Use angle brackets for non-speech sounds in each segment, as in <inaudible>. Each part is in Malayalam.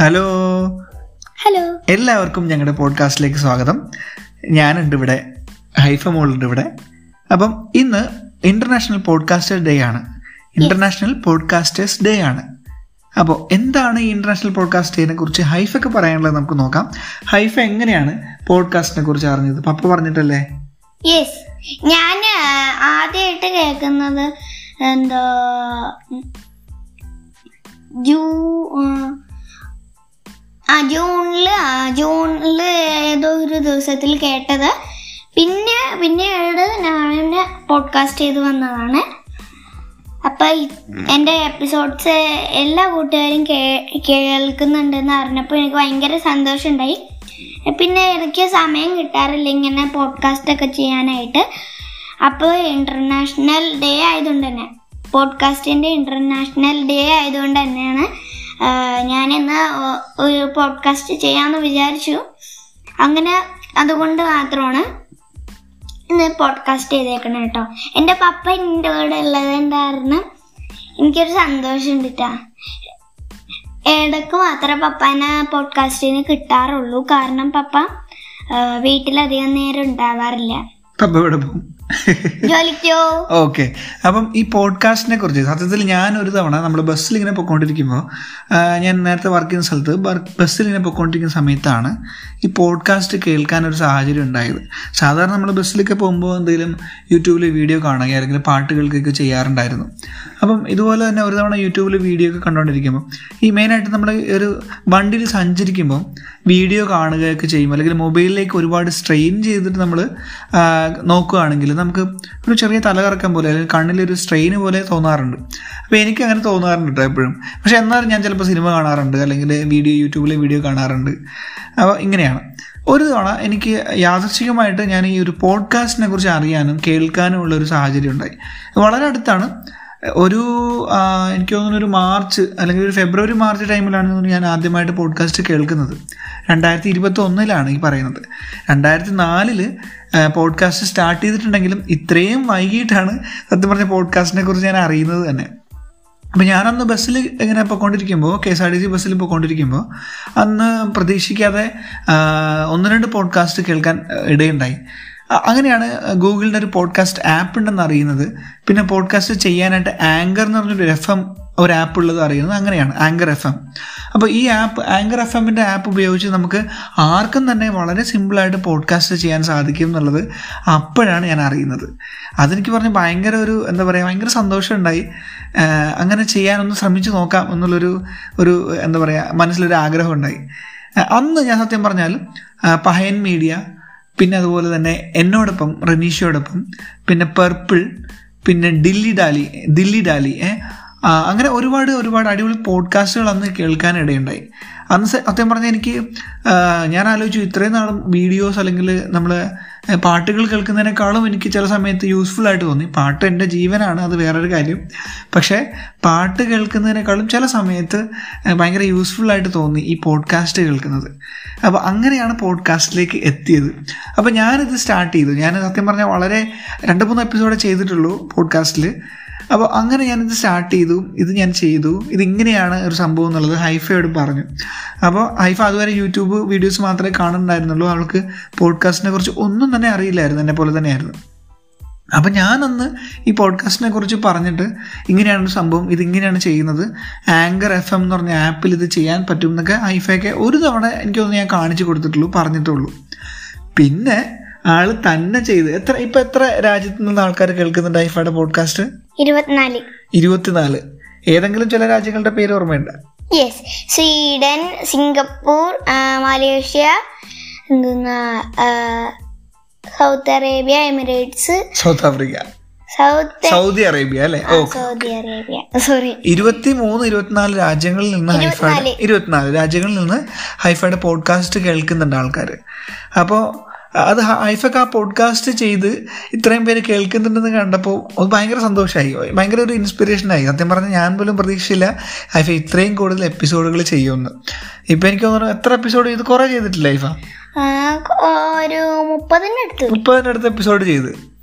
ഹലോ. ഹലോ. എല്ലാവർക്കും ഞങ്ങളുടെ പോഡ്കാസ്റ്റിലേക്ക് സ്വാഗതം. ഞാനുണ്ട് ഇവിടെ ഹൈഫ മോളുണ്ട് ഇവിടെ. അപ്പം ഇന്ന് ഇന്റർനാഷണൽ പോഡ്കാസ്റ്റേഴ്സ് ഡേ ആണ്. ഇന്റർനാഷണൽ പോഡ്കാസ്റ്റേഴ്സ് ഡേ ആണ്. അപ്പോൾ എന്താണ് ഈ ഇന്റർനാഷണൽ പോഡ്കാസ്റ്റ് ഡേനെ കുറിച്ച് ഹൈഫൊക്കെ പറയാനുള്ളത് നമുക്ക് നോക്കാം. ഹൈഫ എങ്ങനെയാണ് പോഡ്കാസ്റ്റിനെ കുറിച്ച് അറിഞ്ഞത്? പപ്പ പറഞ്ഞിട്ടല്ലേ? യെസ് ഞാൻ ആദ്യമായിട്ട് കേൾക്കുന്നത് എന്തോ ജൂ ആ ജൂണിൽ ആ ജൂണിൽ ഏതോ ഒരു ദിവസത്തിൽ കേട്ടത്. പിന്നെ പിന്നീട് ഞാൻ പോഡ്കാസ്റ്റ് ചെയ്ത് വന്നതാണ്. അപ്പൊ എന്റെ എപ്പിസോഡ്സ് എല്ലാ കൂട്ടുകാരും കേ- കേൾക്കുന്നുണ്ടെന്ന് അറിഞ്ഞപ്പോൾ എനിക്ക് ഭയങ്കര സന്തോഷമുണ്ടായി പിന്നെ എനിക്ക് സമയം കിട്ടാറില്ല ഇങ്ങനെ പോഡ്കാസ്റ്റ് ഒക്കെ ചെയ്യാനായിട്ട്. അപ്പോൾ ഇന്റർനാഷണൽ ഡേ ആയതുകൊണ്ട് തന്നെ. പോഡ്കാസ്റ്റിന്റെ ഇന്റർനാഷണൽ ഡേ ആയതുകൊണ്ട് തന്നെയാണ് ഞാനിന്ന് ഒരു പോഡ്കാസ്റ്റ് ചെയ്യാമെന്ന് വിചാരിച്ചു. അങ്ങനെ അതുകൊണ്ട് മാത്രമാണ് ഇന്ന് പോഡ്കാസ്റ്റ് ചെയ്തേക്കണം കേട്ടോ എന്റെ പപ്പ എന്റെ കൂടെ ഉള്ളത് കാരണം എനിക്കൊരു സന്തോഷമുണ്ട് കേട്ടാ ഇടയ്ക്ക് മാത്രമേ പപ്പനെ പോഡ്കാസ്റ്റിന് കിട്ടാറുള്ളൂ. കാരണം പപ്പ വീട്ടിലധികം നേരം ഉണ്ടാവാറില്ല. പപ്പ പോകും? ഓക്കെ. അപ്പം ഈ പോഡ്കാസ്റ്റിനെ കുറിച്ച് സത്യത്തിൽ ഞാൻ ഒരു തവണ നമ്മൾ ബസ്സിൽ ഇങ്ങനെ പൊയ്ക്കൊണ്ടിരിക്കുമ്പോൾ ഞാൻ നേരത്തെ വർക്ക് ചെയ്യുന്ന സ്ഥലത്ത് ബസ്സിൽ ഇങ്ങനെ പൊയ്ക്കൊണ്ടിരിക്കുന്ന സമയത്താണ് ഈ പോഡ്കാസ്റ്റ് കേൾക്കാൻ ഒരു സാഹചര്യം ഉണ്ടായത്. സാധാരണ നമ്മൾ ബസ്സിലൊക്കെ പോകുമ്പോൾ എന്തെങ്കിലും യൂട്യൂബിൽ വീഡിയോ കാണുക അല്ലെങ്കിൽ പാട്ട് ചെയ്യാറുണ്ടായിരുന്നു. അപ്പം ഇതുപോലെ തന്നെ ഒരു തവണ യൂട്യൂബിൽ വീഡിയോ ഒക്കെ കണ്ടുകൊണ്ടിരിക്കുമ്പോൾ ഈ മെയിനായിട്ട് നമ്മൾ ഒരു വണ്ടിയിൽ സഞ്ചരിക്കുമ്പോൾ വീഡിയോ കാണുകയൊക്കെ ചെയ്യും. അല്ലെങ്കിൽ മൊബൈലിലേക്ക് ഒരുപാട് സ്ട്രെയിൻ ചെയ്തിട്ട് നമ്മൾ നോക്കുകയാണെങ്കിൽ നമുക്ക് ഒരു ചെറിയ തലകറക്കം പോലെ അല്ലെങ്കിൽ കണ്ണിലൊരു സ്ട്രെയിൻ പോലെ തോന്നാറുണ്ട്. അപ്പോൾ എനിക്ക് അങ്ങനെ തോന്നാറുണ്ട് കേട്ടോ എപ്പോഴും. പക്ഷേ എന്നാലും ഞാൻ ചിലപ്പോൾ സിനിമ കാണാറുണ്ട് അല്ലെങ്കിൽ വീഡിയോ യൂട്യൂബിലെ വീഡിയോ കാണാറുണ്ട്. അപ്പോൾ ഇങ്ങനെയാണ്. ഒരു തവണ എനിക്ക് യാദർശികമായിട്ട് ഞാൻ ഈ ഒരു പോഡ്കാസ്റ്റിനെ കുറിച്ച് അറിയാനും കേൾക്കാനും ഉള്ള ഒരു സാഹചര്യം ഉണ്ടായി. വളരെ അടുത്താണ് ഒരു എനിക്ക് തോന്നുന്നു ഒരു മാർച്ച് അല്ലെങ്കിൽ ഒരു ഫെബ്രുവരി മാർച്ച് ടൈമിലാണ് ഞാൻ ആദ്യമായിട്ട് പോഡ്കാസ്റ്റ് കേൾക്കുന്നത്. രണ്ടായിരത്തി ഇരുപത്തി ഒന്നിലാണ് ഈ പറയുന്നത്. രണ്ടായിരത്തി നാലിൽ പോഡ്കാസ്റ്റ് സ്റ്റാർട്ട് ചെയ്തിട്ടുണ്ടെങ്കിലും ഇത്രയും വൈകിട്ടാണ് സത്യം പറഞ്ഞ പോഡ്കാസ്റ്റിനെ കുറിച്ച് ഞാൻ അറിയുന്നത് തന്നെ. അപ്പം ഞാനന്ന് ബസ്സിൽ ഇങ്ങനെ പോയിക്കൊണ്ടിരിക്കുമ്പോൾ K S R T C ബസ്സിൽ പോയിക്കൊണ്ടിരിക്കുമ്പോൾ അന്ന് പ്രതീക്ഷിക്കാതെ ഒന്ന് രണ്ട് പോഡ്കാസ്റ്റ് കേൾക്കാൻ ഇടയുണ്ടായി. അങ്ങനെയാണ് ഗൂഗിളിന്റെ ഒരു പോഡ്കാസ്റ്റ് ആപ്പ് ഉണ്ടെന്ന് അറിയുന്നത്. പിന്നെ പോഡ്കാസ്റ്റ് ചെയ്യാനായിട്ട് ആങ്കർ എന്ന് പറഞ്ഞൊരു എഫ് എം ഒരു ആപ്പ് ഉള്ളത് അറിയുന്നത് അങ്ങനെയാണ് ആങ്കർ എഫ് എം. അപ്പോൾ ഈ ആപ്പ് ആങ്കർ എഫ് എമ്മിന്റെ ആപ്പ് ഉപയോഗിച്ച് നമുക്ക് ആർക്കും തന്നെ വളരെ സിമ്പിളായിട്ട് പോഡ്കാസ്റ്റ് ചെയ്യാൻ സാധിക്കും എന്നുള്ളത് അപ്പോഴാണ് ഞാൻ അറിയുന്നത്. അതെനിക്ക് പറഞ്ഞ് ഭയങ്കര ഒരു എന്താ പറയുക ഭയങ്കര സന്തോഷമുണ്ടായി. അങ്ങനെ ചെയ്യാനൊന്ന് ശ്രമിച്ചു നോക്കാം എന്നുള്ളൊരു ഒരു എന്താ പറയുക മനസ്സിലൊരു ആഗ്രഹം ഉണ്ടായി അന്ന് ഞാൻ സത്യം പറഞ്ഞാൽ പഹയൻ മീഡിയ പിന്നെ അതുപോലെ തന്നെ എന്നോടൊപ്പം റനീഷയോടൊപ്പം പിന്നെ പർപ്പിൾ പിന്നെ ഡില്ലി ഡാലി ദില്ലി ഡാലി ഏ? ആ, അങ്ങനെ ഒരുപാട് ഒരുപാട് അടിപൊളി പോഡ്കാസ്റ്റുകൾ അന്ന് കേൾക്കാനിടയുണ്ടായി അന്ന് സത്യം പറഞ്ഞാൽ എനിക്ക് ഞാൻ ആലോചിച്ചു ഇത്രയും നാളും വീഡിയോസ് അല്ലെങ്കിൽ നമ്മൾ പാട്ടുകൾ കേൾക്കുന്നതിനേക്കാളും എനിക്ക് ചില സമയത്ത് യൂസ്ഫുൾ ആയിട്ട് തോന്നി. പാട്ട് എന്റെ ജീവനാണ് അത് വേറൊരു കാര്യം. പക്ഷേ പാട്ട് കേൾക്കുന്നതിനേക്കാളും ചില സമയത്ത് ഭയങ്കര യൂസ്ഫുൾ ആയിട്ട് തോന്നി ഈ പോഡ്കാസ്റ്റ് കേൾക്കുന്നത്. അപ്പോൾ അങ്ങനെയാണ് പോഡ്കാസ്റ്റിലേക്ക് എത്തിയത്. അപ്പോൾ ഞാനിത് സ്റ്റാർട്ട് ചെയ്തു. ഞാൻ സത്യം പറഞ്ഞാൽ വളരെ രണ്ട് മൂന്ന് എപ്പിസോഡ് ചെയ്തിട്ടുള്ളൂ പോഡ്കാസ്റ്റിൽ അപ്പോൾ അങ്ങനെ ഞാനിത് സ്റ്റാർട്ട് ചെയ്തു. ഇത് ഞാൻ ചെയ്തു. ഇതിങ്ങനെയാണ് ഒരു സംഭവം എന്നുള്ളത് ഹൈഫയോട് പറഞ്ഞു. അപ്പോൾ ഹൈഫ അതുവരെ യൂട്യൂബ് വീഡിയോസ് മാത്രമേ കാണുന്നുണ്ടായിരുന്നുള്ളൂ. അവൾക്ക് പോഡ്കാസ്റ്റിനെ കുറിച്ച് ഒന്നും തന്നെ അറിയില്ലായിരുന്നു. എന്നെ പോലെ തന്നെയായിരുന്നു. അപ്പം ഞാനന്ന് ഈ പോഡ്കാസ്റ്റിനെ കുറിച്ച് പറഞ്ഞിട്ട് ഇങ്ങനെയാണ് ഒരു സംഭവം. ഇതിങ്ങനെയാണ് ചെയ്യുന്നത്. ആങ്കർ എഫ് എം എന്ന് പറഞ്ഞ ആപ്പിൽ ഇത് ചെയ്യാൻ പറ്റും എന്നൊക്കെ ഹൈഫയൊക്കെ ഒരു തവണ എനിക്ക് ഞാൻ കാണിച്ചു കൊടുത്തിട്ടുള്ളൂ പറഞ്ഞിട്ടുള്ളൂ. പിന്നെ ആൾ തന്നെ ചെയ്ത്. എത്ര ഇപ്പൊ എത്ര രാജ്യത്തു നിന്ന് ആൾക്കാർ കേൾക്കുന്നുണ്ട് ഐഫയുടെ പോഡ്കാസ്റ്റ്? ഇരുപത്തിനാല്. ഇരുപത്തിനാല്. ഏതെങ്കിലും ചില രാജ്യങ്ങളുടെ പേര് ഓർമ്മയുണ്ട്? Yes Sweden Singapore Malaysia South Arabia Emirates. South Africa. Saudi Arabia അല്ലേ? Saudi Arabia. സോറി ഇരുപത്തി മൂന്ന് ഇരുപത്തിനാല് രാജ്യങ്ങളിൽ നിന്ന് ഹൈഫൈഡ് ഇരുപത്തിനാല്. രാജ്യങ്ങളിൽ നിന്ന് ഹൈഫൈഡ് പോഡ്കാസ്റ്റ് കേൾക്കുന്നുണ്ട് ആൾക്കാർ അപ്പോൾ അത് ഹൈഫക്ക് ആ പോഡ്കാസ്റ്റ് ചെയ്ത് ഇത്രയും പേര് കേൾക്കുന്നുണ്ടെന്ന് കണ്ടപ്പോൾ അത് ഭയങ്കര സന്തോഷമായി ഭയങ്കര ഒരു ഇൻസ്പിറേഷനായി സത്യം പറഞ്ഞാൽ ഞാൻ പോലും പ്രതീക്ഷയില്ല ഹൈഫ ഇത്രയും കൂടുതൽ എപ്പിസോഡുകൾ ചെയ്യുമെന്ന്. ഇപ്പം എനിക്ക് തോന്നുന്നു എത്ര എപ്പിസോഡ് ചെയ്ത് കുറേ ചെയ്തിട്ടില്ല ഹൈഫ ഒരു മുപ്പതിനടുത്ത് മുപ്പതിനടുത്ത് എപ്പിസോഡ് ചെയ്ത്.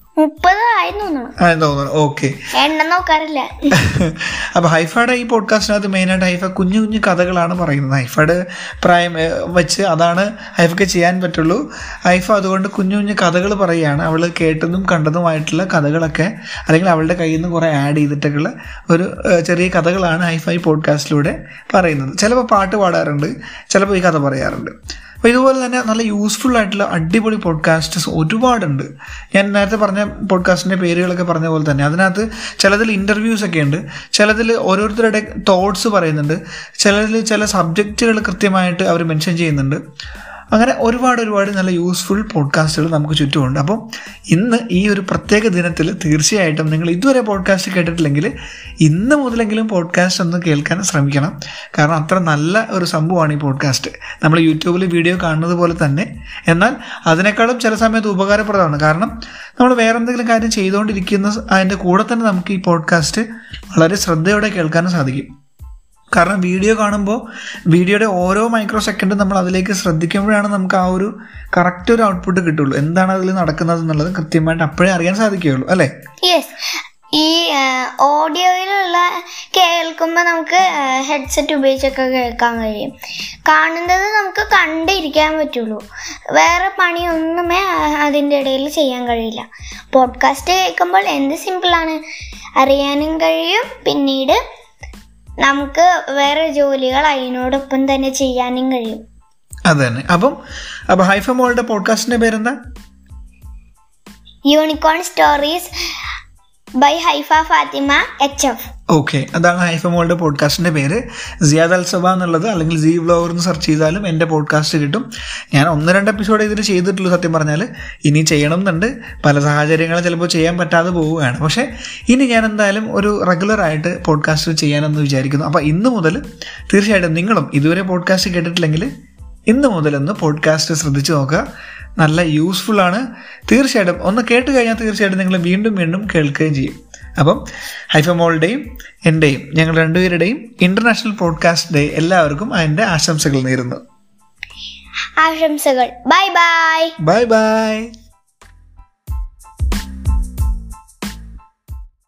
<laughs> അപ്പോൾ ഹൈഫയുടെ ഈ പോഡ്കാസ്റ്റിനകത്ത് മെയിനായിട്ട് ഹൈഫ കുഞ്ഞു കുഞ്ഞു കഥകളാണ് പറയുന്നത്. ഹൈഫയുടെ പ്രായം വെച്ച് അതാണ് ഹൈഫക്ക് ചെയ്യാൻ പറ്റുള്ളൂ. ഹൈഫ അതുകൊണ്ട് കുഞ്ഞു കുഞ്ഞു കഥകൾ പറയുകയാണ്. അവൾ കേട്ടതും കണ്ടതുമായിട്ടുള്ള കഥകളൊക്കെ അല്ലെങ്കിൽ അവളുടെ കയ്യിൽ നിന്ന് കുറേ ആഡ് ചെയ്തിട്ടൊക്കെയുള്ള ഒരു ചെറിയ കഥകളാണ് ഹൈഫ ഈ പോഡ്കാസ്റ്റിലൂടെ പറയുന്നത്. ചിലപ്പോൾ പാട്ട് പാടാറുണ്ട് ചിലപ്പോൾ ഈ കഥ പറയാറുണ്ട്. അപ്പോൾ ഇതുപോലെ തന്നെ നല്ല യൂസ്ഫുൾ ആയിട്ടുള്ള അടിപൊളി പോഡ്കാസ്റ്റ്സ് ഒരുപാടുണ്ട്. ഞാൻ നേരത്തെ പറഞ്ഞ പോഡ്കാസ്റ്റിന്റെ പേരുകളൊക്കെ പറഞ്ഞ പോലെ തന്നെ. അതിനകത്ത് ചിലതിൽ ഇന്റർവ്യൂസ് ഒക്കെ ഉണ്ട്. ചിലതിൽ ഓരോരുത്തരുടെ തോട്ട്സ് പറയുന്നുണ്ട്. ചിലതിൽ ചില സബ്ജക്റ്റുകൾ കൃത്യമായിട്ട് അവർ മെൻഷൻ ചെയ്യുന്നുണ്ട്. അങ്ങനെ ഒരുപാട് ഒരുപാട് നല്ല യൂസ്ഫുൾ പോഡ്കാസ്റ്റുകൾ നമുക്ക് ചുറ്റുമുണ്ട്. അപ്പം ഇന്ന് ഈ ഒരു പ്രത്യേക ദിനത്തിൽ തീർച്ചയായിട്ടും നിങ്ങൾ ഇതുവരെ പോഡ്കാസ്റ്റ് കേട്ടിട്ടില്ലെങ്കിൽ ഇന്ന് മുതലെങ്കിലും പോഡ്കാസ്റ്റ് ഒന്ന് കേൾക്കാൻ ശ്രമിക്കണം. കാരണം അത്ര നല്ല ഒരു സംഭവമാണ് ഈ പോഡ്കാസ്റ്റ് നമ്മൾ യൂട്യൂബിൽ വീഡിയോ കാണുന്നത് പോലെ തന്നെ. എന്നാൽ അതിനേക്കാളും ചില സമയത്ത് ഉപകാരപ്രദമാണ്. കാരണം നമ്മൾ വേറെ എന്തെങ്കിലും കാര്യം ചെയ്തുകൊണ്ടിരിക്കുന്ന അതിന്റെ കൂടെ തന്നെ നമുക്ക് ഈ പോഡ്കാസ്റ്റ് വളരെ ശ്രദ്ധയോടെ കേൾക്കാനും സാധിക്കും. കാരണം വീഡിയോ കാണുമ്പോൾ വീഡിയോയുടെ ഓരോ മൈക്രോ സെക്കൻഡും നമ്മൾ അതിലേക്ക് ശ്രദ്ധിക്കുമ്പോഴാണ് നമുക്ക് ആ ഒരു കറക്റ്റ് ഒരു ഔട്ട്പുട്ട് കിട്ടുള്ളൂ. എന്താണ് അതിൽ നടക്കുന്നത് എന്നുള്ളത് കൃത്യമായിട്ട് അപ്പോഴേ അറിയാൻ സാധിക്കുകയുള്ളൂ അല്ലേ? ഈ ഓഡിയോയിലുള്ള കേൾക്കുമ്പോൾ നമുക്ക് ഹെഡ്സെറ്റ് ഉപയോഗിച്ചൊക്കെ കേൾക്കാൻ കഴിയും. കാണുന്നത് നമുക്ക് കണ്ടിരിക്കാൻ പറ്റുള്ളൂ. വേറെ പണിയൊന്നുമേ അതിന്റെ ഇടയിൽ ചെയ്യാൻ കഴിയില്ല. പോഡ്കാസ്റ്റ് കേൾക്കുമ്പോൾ എന്ത് സിമ്പിളാണ് അറിയാനും കഴിയും പിന്നീട് നമുക്ക് വേറെ ജോലികൾ അതിനോടൊപ്പം തന്നെ ചെയ്യാനും കഴിയും. അത് തന്നെ അപ്പം അപ്പം ഹൈഫ മോളുടെ പോഡ്കാസ്റ്റിന്റെ പേരെന്താ? Unicorn stories by Haifa Fathima H F. Okay അതാണ് ഹൈഫ മോളുടെ പോഡ്കാസ്റ്റിന്റെ പേര്. സിയാദ് അൽസബ എന്നുള്ളത് അല്ലെങ്കിൽ സി വ്ലോഗർ എന്ന് സെർച്ച് ചെയ്താലും എന്റെ പോഡ്കാസ്റ്റ് കിട്ടും. ഞാൻ ഒന്ന് രണ്ട് എപ്പിസോഡ് ഇതിൽ ചെയ്തിട്ടുള്ളൂ സത്യം പറഞ്ഞാൽ. ഇനി ചെയ്യണം എന്നുണ്ട് പല സാഹചര്യങ്ങളും ചിലപ്പോൾ ചെയ്യാൻ പറ്റാതെ പോവുകയാണ്. പക്ഷേ ഇനി ഞാൻ എന്തായാലും ഒരു റെഗുലറായിട്ട് പോഡ്കാസ്റ്റ് ചെയ്യാനെന്ന് വിചാരിക്കുന്നു. അപ്പോൾ ഇന്ന് മുതൽ തീർച്ചയായിട്ടും നിങ്ങളും ഇതുവരെ പോഡ്കാസ്റ്റ് കേട്ടിട്ടില്ലെങ്കിൽ ഇന്ന് മുതലൊന്ന് പോഡ്കാസ്റ്റ് ശ്രദ്ധിച്ച് നോക്കുക. നല്ല യൂസ്ഫുള്ളാണ് തീർച്ചയായിട്ടും ഒന്ന് കേട്ട് കഴിഞ്ഞാൽ തീർച്ചയായിട്ടും നിങ്ങൾ വീണ്ടും വീണ്ടും കേൾക്കുകയും ചെയ്യും. അപ്പം ഹൈഫമോളുടെയും എന്റെയും ഞങ്ങൾ രണ്ടുപേരുടെയും ഇന്റർനാഷണൽ പോഡ്കാസ്റ്റ് ഡേ എല്ലാവർക്കും അതിന്റെ ആശംസകൾ നേരുന്നു. ആശംസകൾ. Bye bye bye bye